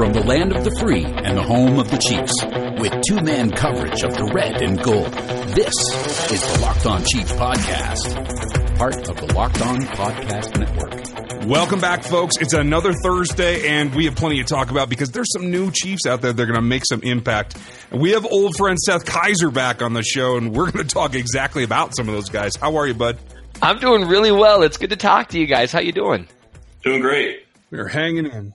From the land of the free and the home of the Chiefs, with two man coverage of the red and gold, this is the Locked On Chiefs Podcast, part of the Locked On Podcast Network. Welcome back, folks. It's another Thursday, and we have plenty to talk about because there's some new Chiefs out there that are going to make some impact. And we have old friend Seth Keysor back on the show, and we're going to talk exactly about some of those guys. How are you, bud? I'm doing really well. It's good to talk to you guys. How you doing? Doing great. We're hanging in.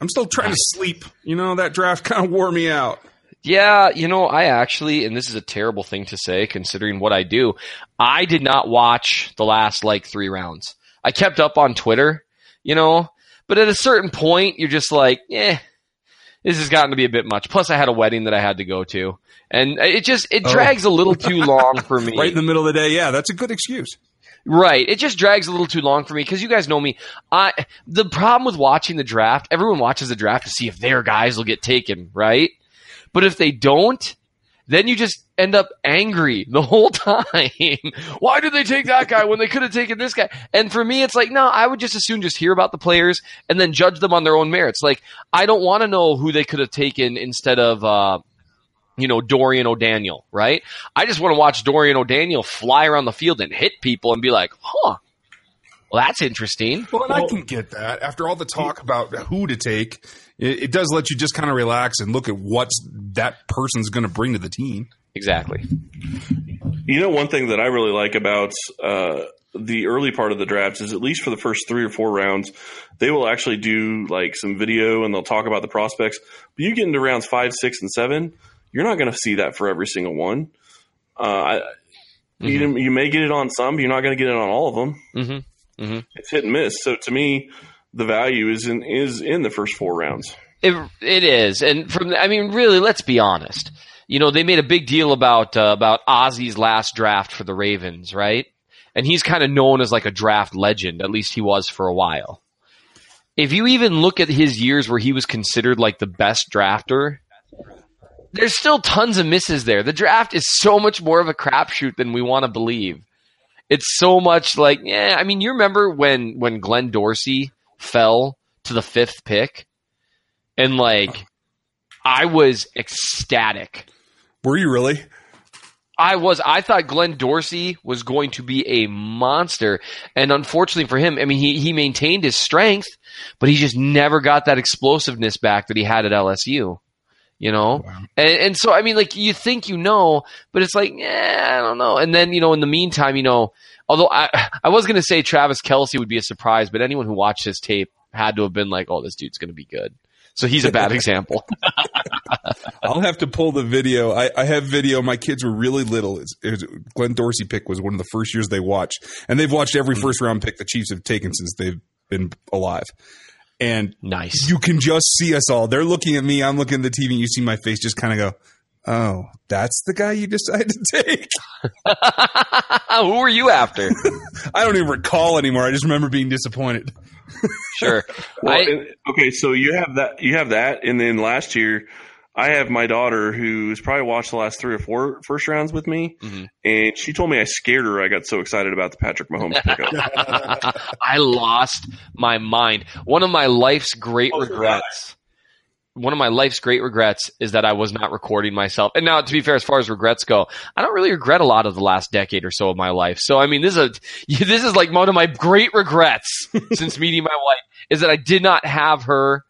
I'm still trying to sleep. You know, that draft kind of wore me out. Yeah, you know, I actually, and this is a terrible thing to say considering what I do, I did not watch the last like three rounds. I kept up on Twitter, you know, but at a certain point, you're just like, eh, this has gotten to be a bit much. Plus, I had a wedding that I had to go to, and it just it oh. drags oh. a little too long for me. right in the middle of the day, yeah, that's a good excuse. Right. It just drags a little too long for me because you guys know me. I the problem with watching the draft, everyone watches the draft to see if their guys will get taken, right? But if they don't, then you just end up angry the whole time. Why did they take that guy when they could have taken this guy? And for me, it's like, no, I would just as soon just hear about the players and then judge them on their own merits. Like, I don't want to know who they could have taken instead of, uh, you know, Dorian O'Daniel, right? I just want to watch Dorian O'Daniel fly around the field and hit people and be like, huh, well, that's interesting. Well, and I can get that. After all the talk about who to take, it, it does let you just kind of relax and look at what that person's going to bring to the team. Exactly. You know, one thing that I really like about uh, the early part of the draft is at least for the first three or four rounds, they will actually do like some video and they'll talk about the prospects. But you get into rounds five, six, and seven, you're not going to see that for every single one. Uh, I, mm-hmm. you, you may get it on some, but you're not going to get it on all of them. Mm-hmm. Mm-hmm. It's hit and miss. So to me, the value is in is in the first four rounds. It it is, and from I mean, really, let's be honest. You know, they made a big deal about uh, about Ozzie's last draft for the Ravens, right? And he's kind of known as like a draft legend. At least he was for a while. If you even look at his years where he was considered like the best drafter, there's still tons of misses there. The draft is so much more of a crapshoot than we want to believe. It's so much like, yeah. I mean, you remember when when Glenn Dorsey fell to the fifth pick, and like, I was ecstatic. Were you really? I was. I thought Glenn Dorsey was going to be a monster, and unfortunately for him, I mean, he he maintained his strength, but he just never got that explosiveness back that he had at LSU you know? Wow. And, and so, I mean, like, you think you know, but it's like, yeah, I don't know. And then, you know, in the meantime, you know, although I, I was going to say Travis Kelce would be a surprise, but anyone who watched his tape had to have been like, oh, this dude's going to be good. So he's a bad example. I'll have to pull the video. I, I have video. My kids were really little. It's, it was, Glenn Dorsey pick was one of the first years they watched, and they've watched every hmm. first round pick the Chiefs have taken since they've been alive. And nice. You can just see us all. They're looking at me. I'm looking at the TV. And you see my face just kind of go, Oh, that's the guy you decided to take. Who were you after? I don't even recall anymore. I just remember being disappointed. sure. Well, I, okay, so you have that. You have that, and then last year I have my daughter who's probably watched the last three or four first rounds with me, mm-hmm. and she told me I scared her. I got so excited about the Patrick Mahomes pickup. I lost my mind. One of my life's great oh, regrets. One of my life's great regrets is that I was not recording myself. And now, to be fair, as far as regrets go, I don't really regret a lot of the last decade or so of my life. So, I mean, this is a, this is like one of my great regrets since meeting my wife is that I did not have her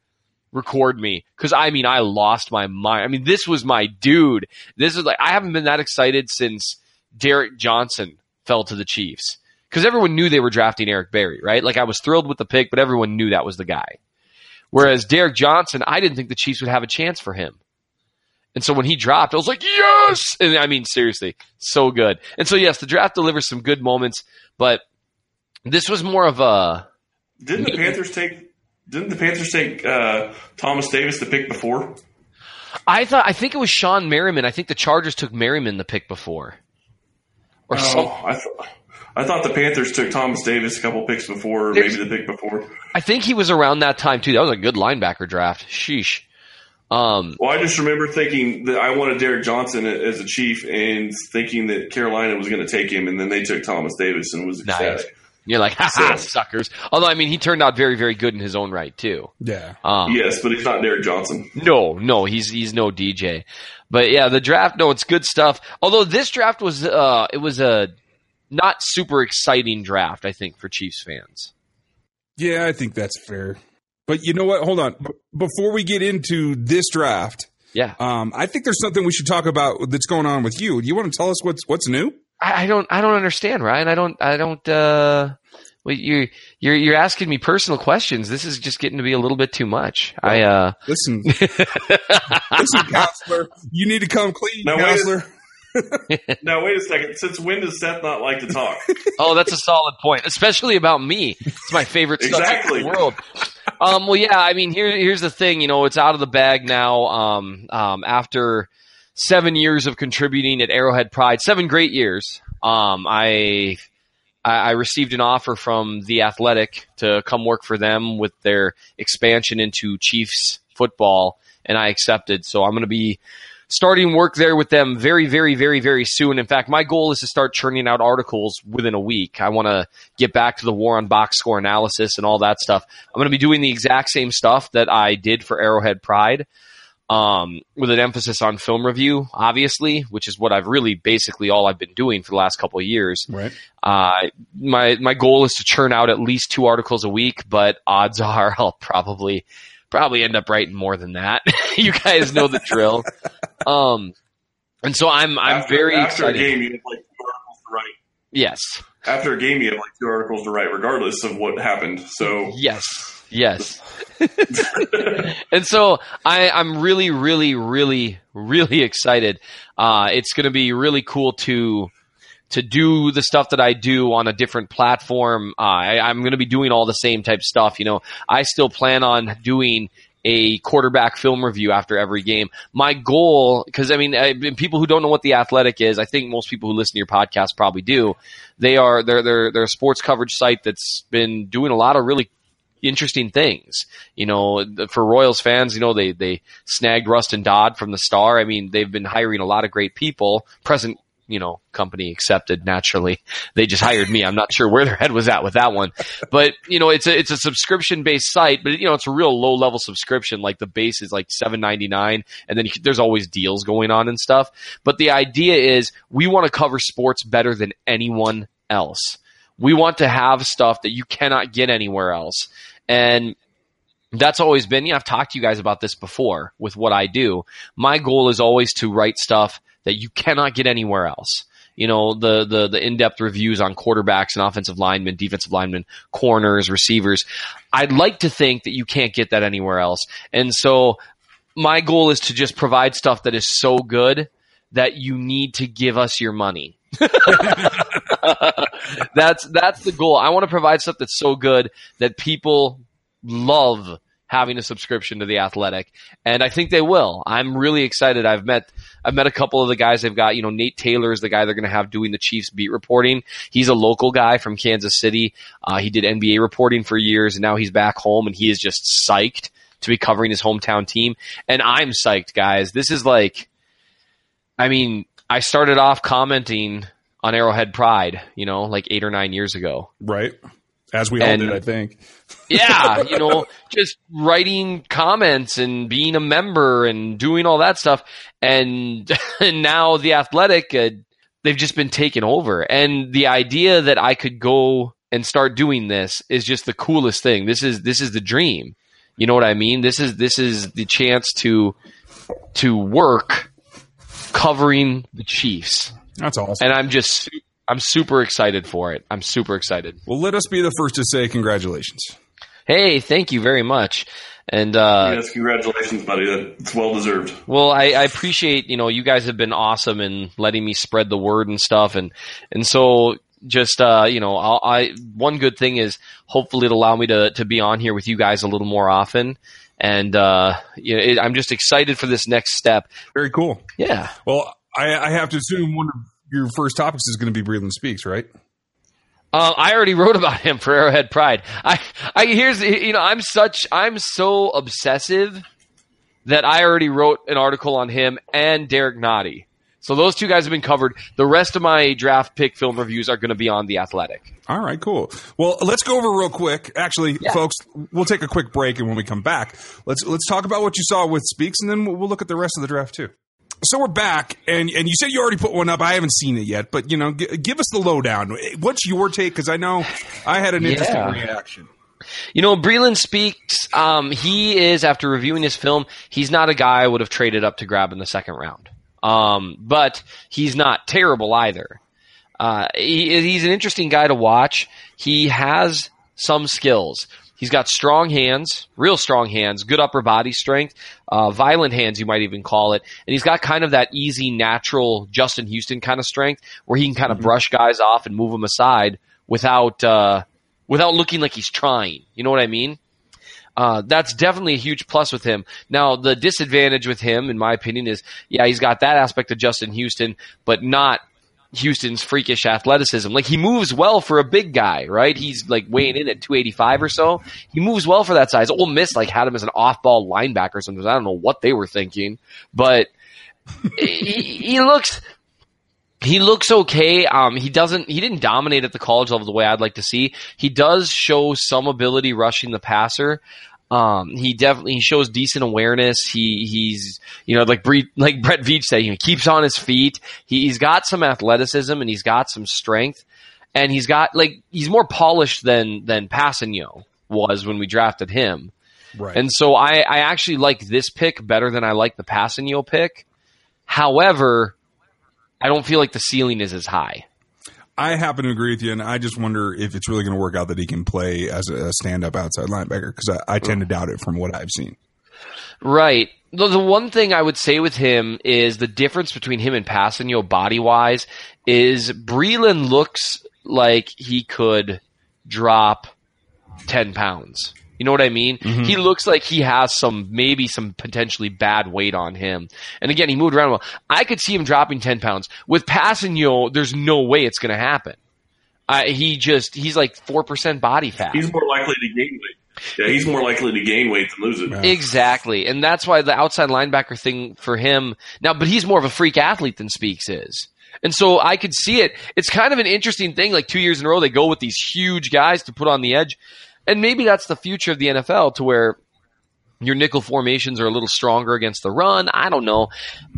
record me because I mean I lost my mind. I mean this was my dude. This is like I haven't been that excited since Derrick Johnson fell to the Chiefs because everyone knew they were drafting Eric Berry, right? Like I was thrilled with the pick, but everyone knew that was the guy. Whereas Derrick Johnson, I didn't think the Chiefs would have a chance for him. And so when he dropped, I was like, yes! And I mean, seriously, so good. And so, yes, the draft delivers some good moments, but this was more of a. Didn't the Panthers take didn't the Panthers take uh, Thomas Davis the pick before? I thought I think it was Shawne Merriman. I think the Chargers took Merriman the pick before. Or oh, some, I, th- I thought the Panthers took Thomas Davis a couple picks before, maybe the pick before. I think he was around that time too. That was a good linebacker draft. Sheesh. Um, well, I just remember thinking that I wanted Derrick Johnson as a chief, and thinking that Carolina was going to take him, and then they took Thomas Davis and it was ecstatic. You're like, ha ha, suckers. Although, I mean, he turned out very, very good in his own right too. Yeah. Um, yes, but he's not Derrick Johnson. No, no, he's he's no DJ. But yeah, the draft, no, it's good stuff. Although this draft was, uh, it was a not super exciting draft, I think, for Chiefs fans. Yeah, I think that's fair. But you know what? Hold on. B- before we get into this draft, Yeah, um, I think there's something we should talk about that's going on with you. Do you want to tell us what's what's new? I, I don't, I don't understand, Ryan. I don't, I don't. uh well, you you're you're asking me personal questions. This is just getting to be a little bit too much. I uh Listen, listen, counselor, you need to come clean, No, wait a- Now wait a second. Since when does Seth not like to talk? oh, that's a solid point, especially about me. It's my favorite subject Exactly. in the world. Um, well, yeah, I mean, here, here's the thing. You know, it's out of the bag now. Um, um, after seven years of contributing at Arrowhead Pride, seven great years. Um, I, I I received an offer from the Athletic to come work for them with their expansion into Chiefs football, and I accepted. So I'm going to be starting work there with them very, very, very, very soon. In fact, my goal is to start churning out articles within a week. I want to get back to the war on box score analysis and all that stuff. I'm going to be doing the exact same stuff that I did for Arrowhead Pride. Um, with an emphasis on film review, obviously, which is what I've really basically all I've been doing for the last couple of years. Right. Uh, my my goal is to churn out at least two articles a week, but odds are I'll probably probably end up writing more than that. you guys know the drill. Um, and so I'm I'm after, very after excited. a game, you have like two articles to write. Yes, After a game, you have like two articles to write, regardless of what happened. So yes, yes. and so I, I'm really, really, really, really excited. Uh, it's going to be really cool to to do the stuff that I do on a different platform. Uh, I, I'm going to be doing all the same type stuff. You know, I still plan on doing a quarterback film review after every game. My goal, because I mean, I, people who don't know what the Athletic is, I think most people who listen to your podcast probably do. They are they're they're they're a sports coverage site that's been doing a lot of really interesting things. You know, for Royals fans, you know, they they snagged Rustin Dodd from the Star. I mean, they've been hiring a lot of great people. Present, you know, company accepted. Naturally, they just hired me. I'm not sure where their head was at with that one, but you know, it's a it's a subscription based site, but you know, it's a real low level subscription. Like the base is like seven ninety nine, and then you, there's always deals going on and stuff. But the idea is we want to cover sports better than anyone else. We want to have stuff that you cannot get anywhere else. And that's always been, know, I've talked to you guys about this before with what I do. My goal is always to write stuff that you cannot get anywhere else. You know, the, the, the in-depth reviews on quarterbacks and offensive linemen, defensive linemen, corners, receivers. I'd like to think that you can't get that anywhere else. And so my goal is to just provide stuff that is so good that you need to give us your money. that's that's the goal. I want to provide stuff that's so good that people love having a subscription to the Athletic, and I think they will. I'm really excited. I've met I've met a couple of the guys they've got. You know, Nate Taylor is the guy they're going to have doing the Chiefs beat reporting. He's a local guy from Kansas City. Uh, he did NBA reporting for years, and now he's back home, and he is just psyched to be covering his hometown team. And I'm psyched, guys. This is like, I mean, I started off commenting on Arrowhead Pride, you know, like eight or nine years ago. Right. As we all And- did, I think. Yeah, you know, just writing comments and being a member and doing all that stuff. And, and now the athletic, uh, they've just been taken over. And the idea that I could go and start doing this is just the coolest thing. This is, this is the dream. You know what I mean? This is, this is the chance to, to work covering the Chiefs. That's awesome. And I'm just, I'm super excited for it. I'm super excited. well, let us be the first to say congratulations. Hey, thank you very much. And, uh, yes, congratulations, buddy. That's well deserved. Well, I, I appreciate you know you guys have been awesome in letting me spread the word and stuff, and and so just uh, you know I'll, I one good thing is hopefully it'll allow me to to be on here with you guys a little more often, and uh, you know it, I'm just excited for this next step. Very cool. Yeah, Well, I, I have to assume one of your first topics is going to be Breeland Speaks, right? uh, I already wrote about him for Arrowhead Pride. I I here's you know I'm such I'm so obsessive that I already wrote an article on him and Derrick Nnadi. So those two guys have been covered. The rest of my draft pick film reviews are going to be on the Athletic. All right, cool. Well, let's go over real quick. Actually, yeah. folks, we'll take a quick break, and when we come back, let's let's talk about what you saw with Speaks, and then we'll, we'll look at the rest of the draft too. So we're back, and and you said you already put one up. I haven't seen it yet, but you know, g- give us the lowdown. What's your take? Because I know I had an yeah. interesting reaction. You know, Breeland Speaks. Um, he is after reviewing his film. He's not a guy I would have traded up to grab in the second round. Um, but he's not terrible either. Uh, he, he's an interesting guy to watch. He has some skills. He's got strong hands, real strong hands, good upper body strength, uh, violent hands, you might even call it. And he's got kind of that easy, natural Justin Houston kind of strength where he can kind of mm-hmm. brush guys off and move them aside without, uh, without looking like he's trying. You know what I mean? Uh, that's definitely a huge plus with him. Now, the disadvantage with him, in my opinion, is yeah, he's got that aspect of Justin Houston, but not Houston's freakish athleticism. Like he moves well for a big guy, right? He's like weighing in at 285 or so. He moves well for that size. Ole Miss like had him as an off-ball linebacker sometimes. I don't know what they were thinking, but he, he looks he looks okay. Um, he doesn't. He didn't dominate at the college level the way I'd like to see. He does show some ability rushing the passer. Um, he definitely he shows decent awareness. He he's you know like Bre- like Brett Veach said, he keeps on his feet. He, he's got some athleticism and he's got some strength, and he's got like he's more polished than than Kpassagnon was when we drafted him. Right. And so I I actually like this pick better than I like the Kpassagnon pick. However, I don't feel like the ceiling is as high. I happen to agree with you, and I just wonder if it's really going to work out that he can play as a stand-up outside linebacker because I, I, tend to doubt it from what I've seen. Right. The, the one thing I would say with him is the difference between him and Kpassagnon body-wise is Breeland looks like he could drop ten pounds. You know what I mean? Mm-hmm. He looks like he has some, maybe some potentially bad weight on him. And again, he moved around well. I could see him dropping 10 pounds. With Kpassagnon, there's no way it's going to happen. Uh, he just, he's like 4% body fat. He's more likely to gain weight. Yeah, he's more likely to gain weight than lose it. Exactly. And that's why the outside linebacker thing for him now, but he's more of a freak athlete than Speaks is. And so I could see it. It's kind of an interesting thing. Like two years in a row, they go with these huge guys to put on the edge. And maybe that's the future of the NFL to where your nickel formations are a little stronger against the run. I don't know.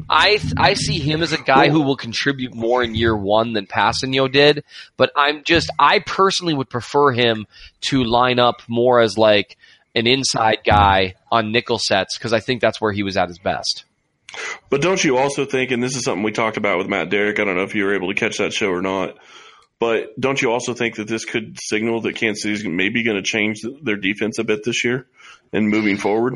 I I see him as a guy who will contribute more in year one than Kpassagnon did, but I'm just I personally would prefer him to line up more as like an inside guy on nickel sets because I think that's where he was at his best. But don't you also think, and this is something we talked about with Matt Derrick, I don't know if you were able to catch that show or not, but don't you also think that this could signal that Kansas City's maybe going to change their defense a bit this year and moving forward?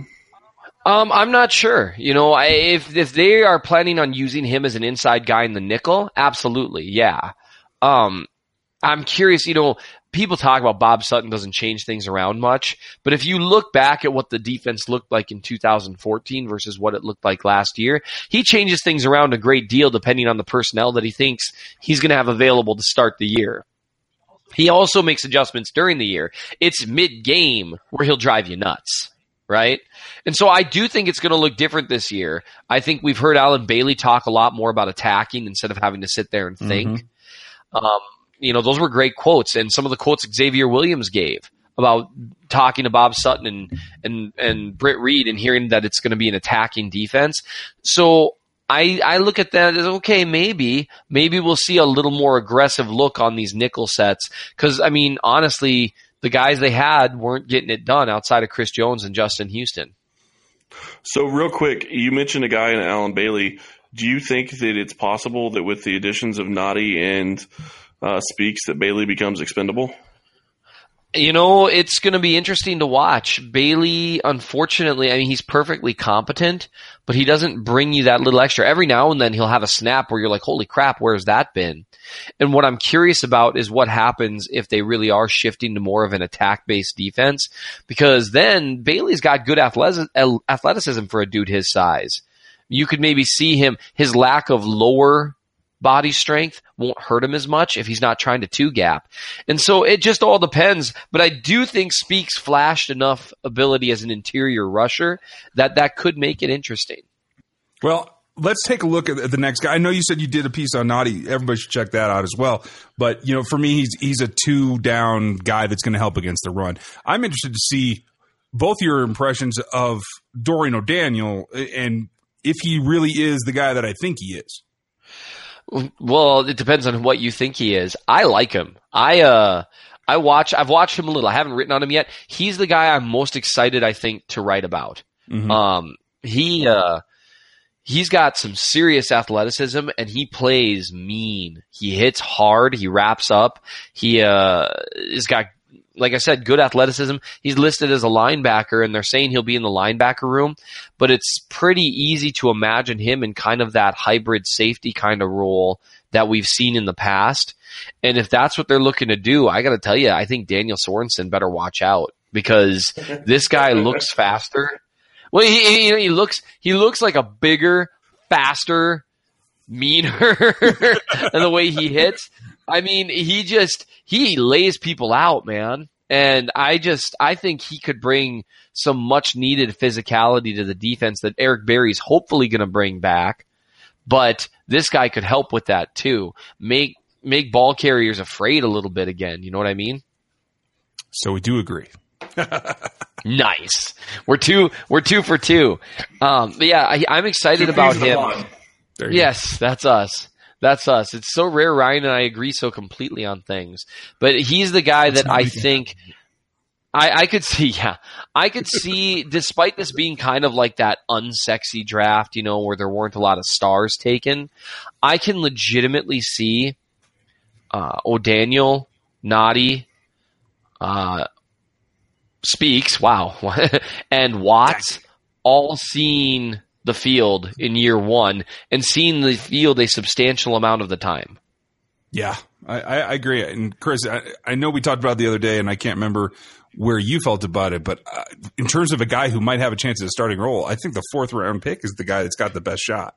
Um, I'm not sure. You know, I, if if they are planning on using him as an inside guy in the nickel, absolutely, yeah. Um, I'm curious. You know, people talk about Bob Sutton doesn't change things around much, but if you look back at what the defense looked like in 2014 versus what it looked like last year, he changes things around a great deal depending on the personnel that he thinks he's going to have available to start the year. He also makes adjustments during the year. It's mid game where he'll drive you nuts right? And so I do think it's going to look different this year. I think we've heard Allen Bailey talk a lot more about attacking instead of having to sit there and think. Mm-hmm. Um, you know, those were great quotes, and some of the quotes Xavier Williams gave about talking to Bob Sutton and and and Britt Reid and hearing that it's going to be an attacking defense. So I I look at that as okay, maybe maybe we'll see a little more aggressive look on these nickel sets because I mean honestly, the guys they had weren't getting it done outside of Chris Jones and Justin Houston. So real quick, you mentioned a guy in Allen Bailey. Do you think that it's possible that with the additions of Nnadi and uh, speaks that Bailey becomes expendable? You know, it's going to be interesting to watch. Bailey, unfortunately, I mean, he's perfectly competent, but he doesn't bring you that little extra. Every now and then he'll have a snap where you're like, holy crap, where's that been? And what I'm curious about is what happens if they really are shifting to more of an attack based defense, because then Bailey's got good athleticism for a dude his size. You could maybe see him, his lack of lower body strength won't hurt him as much if he's not trying to two gap. And so it just all depends. But I do think Speaks flashed enough ability as an interior rusher that that could make it interesting. Well, let's take a look at the next guy. I know you said you did a piece on Nnadi. Everybody should check that out as well. But you know, for me, he's he's a two down guy that's going to help against the run. I'm interested to see both your impressions of Dorian O'Daniel and if he really is the guy that I think he is. Well, it depends on what you think he is. I like him. I uh I watch I've watched him a little. I haven't written on him yet. He's the guy I'm most excited I think to write about. Mm-hmm. Um he uh he's got some serious athleticism and he plays mean. He hits hard, he wraps up. He uh has got like I said, good athleticism. He's listed as a linebacker, and they're saying he'll be in the linebacker room, but it's pretty easy to imagine him in kind of that hybrid safety kind of role that we've seen in the past. And if that's what they're looking to do, I got to tell you, I think Daniel Sorensen better watch out because this guy looks faster. Well, he, he, he looks he looks like a bigger, faster, meaner than the way he hits. I mean, he just he lays people out, man. And I just I think he could bring some much needed physicality to the defense that Eric Berry's hopefully going to bring back. But this guy could help with that too. Make make ball carriers afraid a little bit again. You know what I mean? So we do agree. nice. We're two. We're two for two. Um, yeah, I, am excited two about him. Yes, that's us. That's us. It's so rare, Ryan, and I agree so completely on things. But he's the guy That's that I think I, I could see, yeah, I could see, despite this being kind of like that unsexy draft, you know, where there weren't a lot of stars taken, I can legitimately see uh, O'Daniel, Nnadi, uh, Speaks, wow, and Watts all seeing the field in year one and seeing the field a substantial amount of the time. Yeah, I, I agree. And Chris, I, I, know we talked about the other day, and I can't remember where you felt about it, but uh, in terms of a guy who might have a chance at a starting role, I think the fourth round pick is the guy that's got the best shot.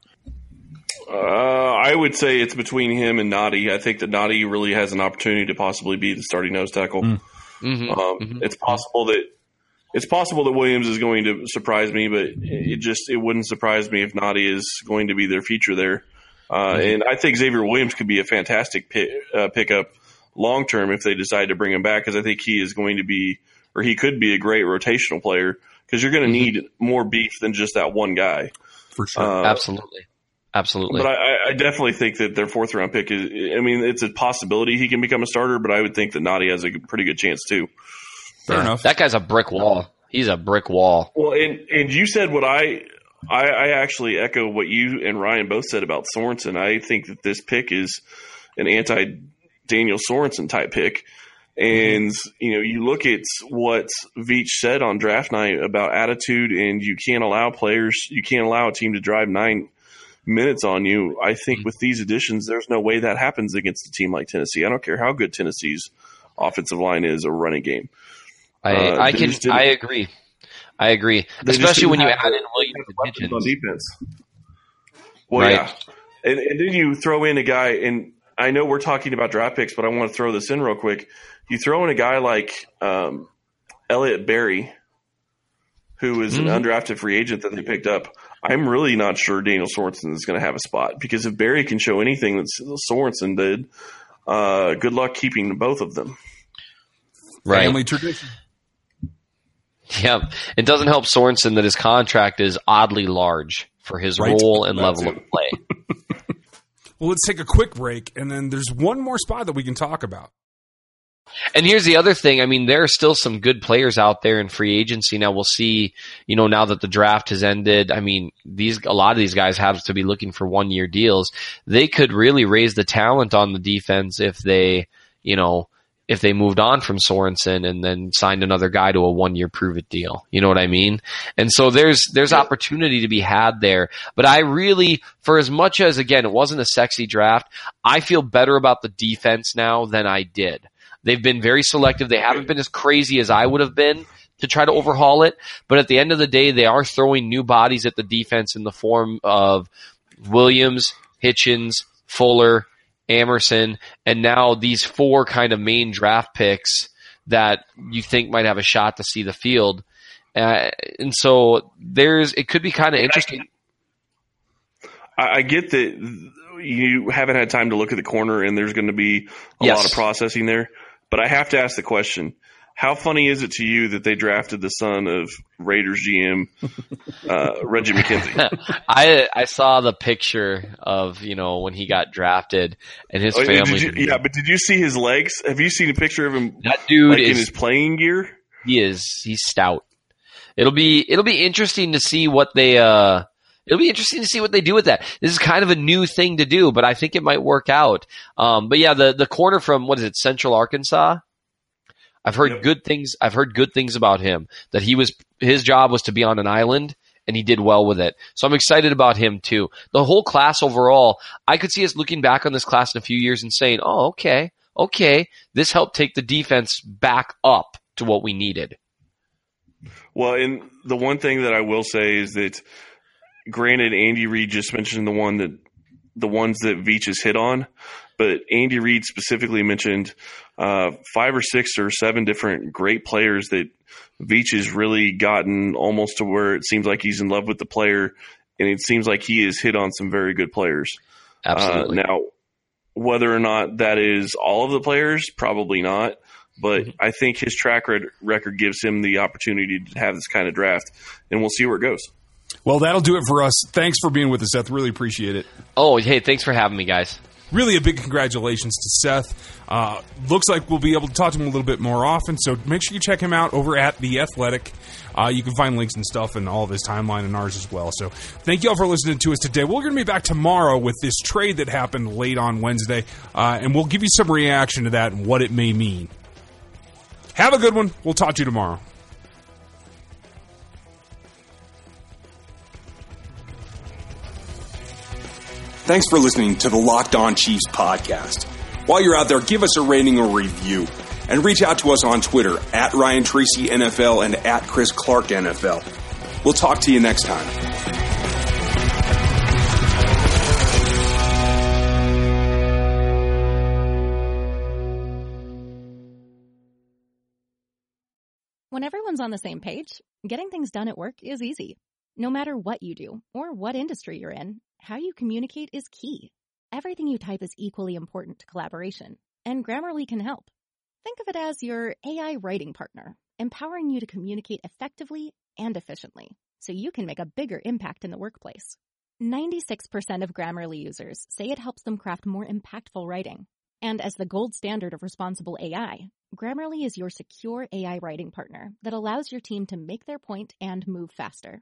Uh, I would say it's between him and Nnadi. I think that Nnadi really has an opportunity to possibly be the starting nose tackle. Mm. Mm-hmm. Um, mm-hmm. It's possible that it's possible that Williams is going to surprise me, but it just it wouldn't surprise me if Nnadi is going to be their feature there. Uh, mm-hmm. And I think Xavier Williams could be a fantastic pick, uh, pickup long term if they decide to bring him back, because I think he is going to be, or he could be a great rotational player, because you're going to mm-hmm. need more beef than just that one guy. For sure, uh, absolutely. Absolutely. But I, I, definitely think that their fourth round pick is, I mean, it's a possibility he can become a starter, but I would think that Nnadi has a pretty good chance too. Fair yeah. enough. That guy's a brick wall. He's a brick wall. Well, and and you said what I, I, I actually echo what you and Ryan both said about Sorensen. I think that this pick is an anti Daniel Sorensen type pick. And mm-hmm. you know, you look at what Veach said on draft night about attitude, and you can't allow players, you can't allow a team to drive nine minutes on you. I think mm-hmm. with these additions, there's no way that happens against a team like Tennessee. I don't care how good Tennessee's offensive line is or running game. I, uh, I can I agree. I agree, especially when you add in Williams on defense. Well, right. yeah, and, and then you throw in a guy, and I know we're talking about draft picks, but I want to throw this in real quick. You throw in a guy like um, Elliot Berry, who is mm-hmm. an undrafted free agent that they picked up. I'm really not sure Daniel Sorensen is going to have a spot because if Berry can show anything that Sorensen did, uh, good luck keeping both of them. Right. Family tradition. Yeah, it doesn't help Sorensen that his contract is oddly large for his right. role and level of play. well, let's take a quick break, and then there's one more spot that we can talk about. And here's the other thing. I mean, there are still some good players out there in free agency. Now we'll see, you know, now that the draft has ended. I mean, these, a lot of these guys have to be looking for one year deals. They could really raise the talent on the defense if they, you know, if they moved on from Sorensen and then signed another guy to a one year prove it deal. You know what I mean? And so there's there's opportunity to be had there. But I really, for as much as again, it wasn't a sexy draft, I feel better about the defense now than I did. They've been very selective. They haven't been as crazy as I would have been to try to overhaul it. But at the end of the day, they are throwing new bodies at the defense in the form of Williams, Hitchens, Fuller, Amerson, and now these four kind of main draft picks that you think might have a shot to see the field. Uh, and so there's it could be kind of interesting. I, I get that you haven't had time to look at the corner, and there's going to be a Yes. lot of processing there. But I have to ask the question: How funny is it to you that they drafted the son of Raiders GM uh, Reggie McKenzie? I I saw the picture of you know when he got drafted and his Oh, family. you- yeah, but did you see his legs? Have you seen a picture of him that dude like in is his playing gear? he is he's stout. It'll be it'll be interesting to see what they uh it'll be interesting to see what they do with that. This is kind of a new thing to do, but I think it might work out. Um, but yeah, the the corner from what is it, Central Arkansas? I've heard Yep. good things. I've heard good things about him. That he was his job was to be on an island, and he did well with it. So I'm excited about him too. The whole class overall, I could see us looking back on this class in a few years and saying, "Oh, okay, okay, this helped take the defense back up to what we needed." Well, and the one thing that I will say is that, granted, Andy Reid just mentioned the one that the ones that Veach has hit on, but Andy Reid specifically mentioned uh, five or six or seven different great players that Veach has really gotten almost to where it seems like he's in love with the player, and it seems like he has hit on some very good players. Absolutely. Uh, now, whether or not that is all of the players, probably not. But Mm-hmm. I think his track record gives him the opportunity to have this kind of draft, and we'll see where it goes. Well, that'll do it for us. Thanks for being with us, Seth. Really appreciate it. oh, hey, thanks for having me, guys. Really a big congratulations to Seth. Uh, looks like we'll be able to talk to him a little bit more often, so make sure you check him out over at The Athletic. Uh, you can find links and stuff and all of his timeline and ours as well. So thank you all for listening to us today. We're going to be back tomorrow with this trade that happened late on Wednesday, uh, and we'll give you some reaction to that and what it may mean. Have a good one. We'll talk to you tomorrow. Thanks for listening to the Locked On Chiefs podcast. While you're out there, give us a rating or review and reach out to us on Twitter at Ryan Tracy NFL and at Chris Clark NFL. We'll talk to you next time. When everyone's on the same page, getting things done at work is easy. No matter what you do or what industry you're in, how you communicate is key. Everything you type is equally important to collaboration, and Grammarly can help. Think of it as your AI writing partner, empowering you to communicate effectively and efficiently so you can make a bigger impact in the workplace. 96% of Grammarly users say it helps them craft more impactful writing. And as the gold standard of responsible AI, Grammarly is your secure AI writing partner that allows your team to make their point and move faster.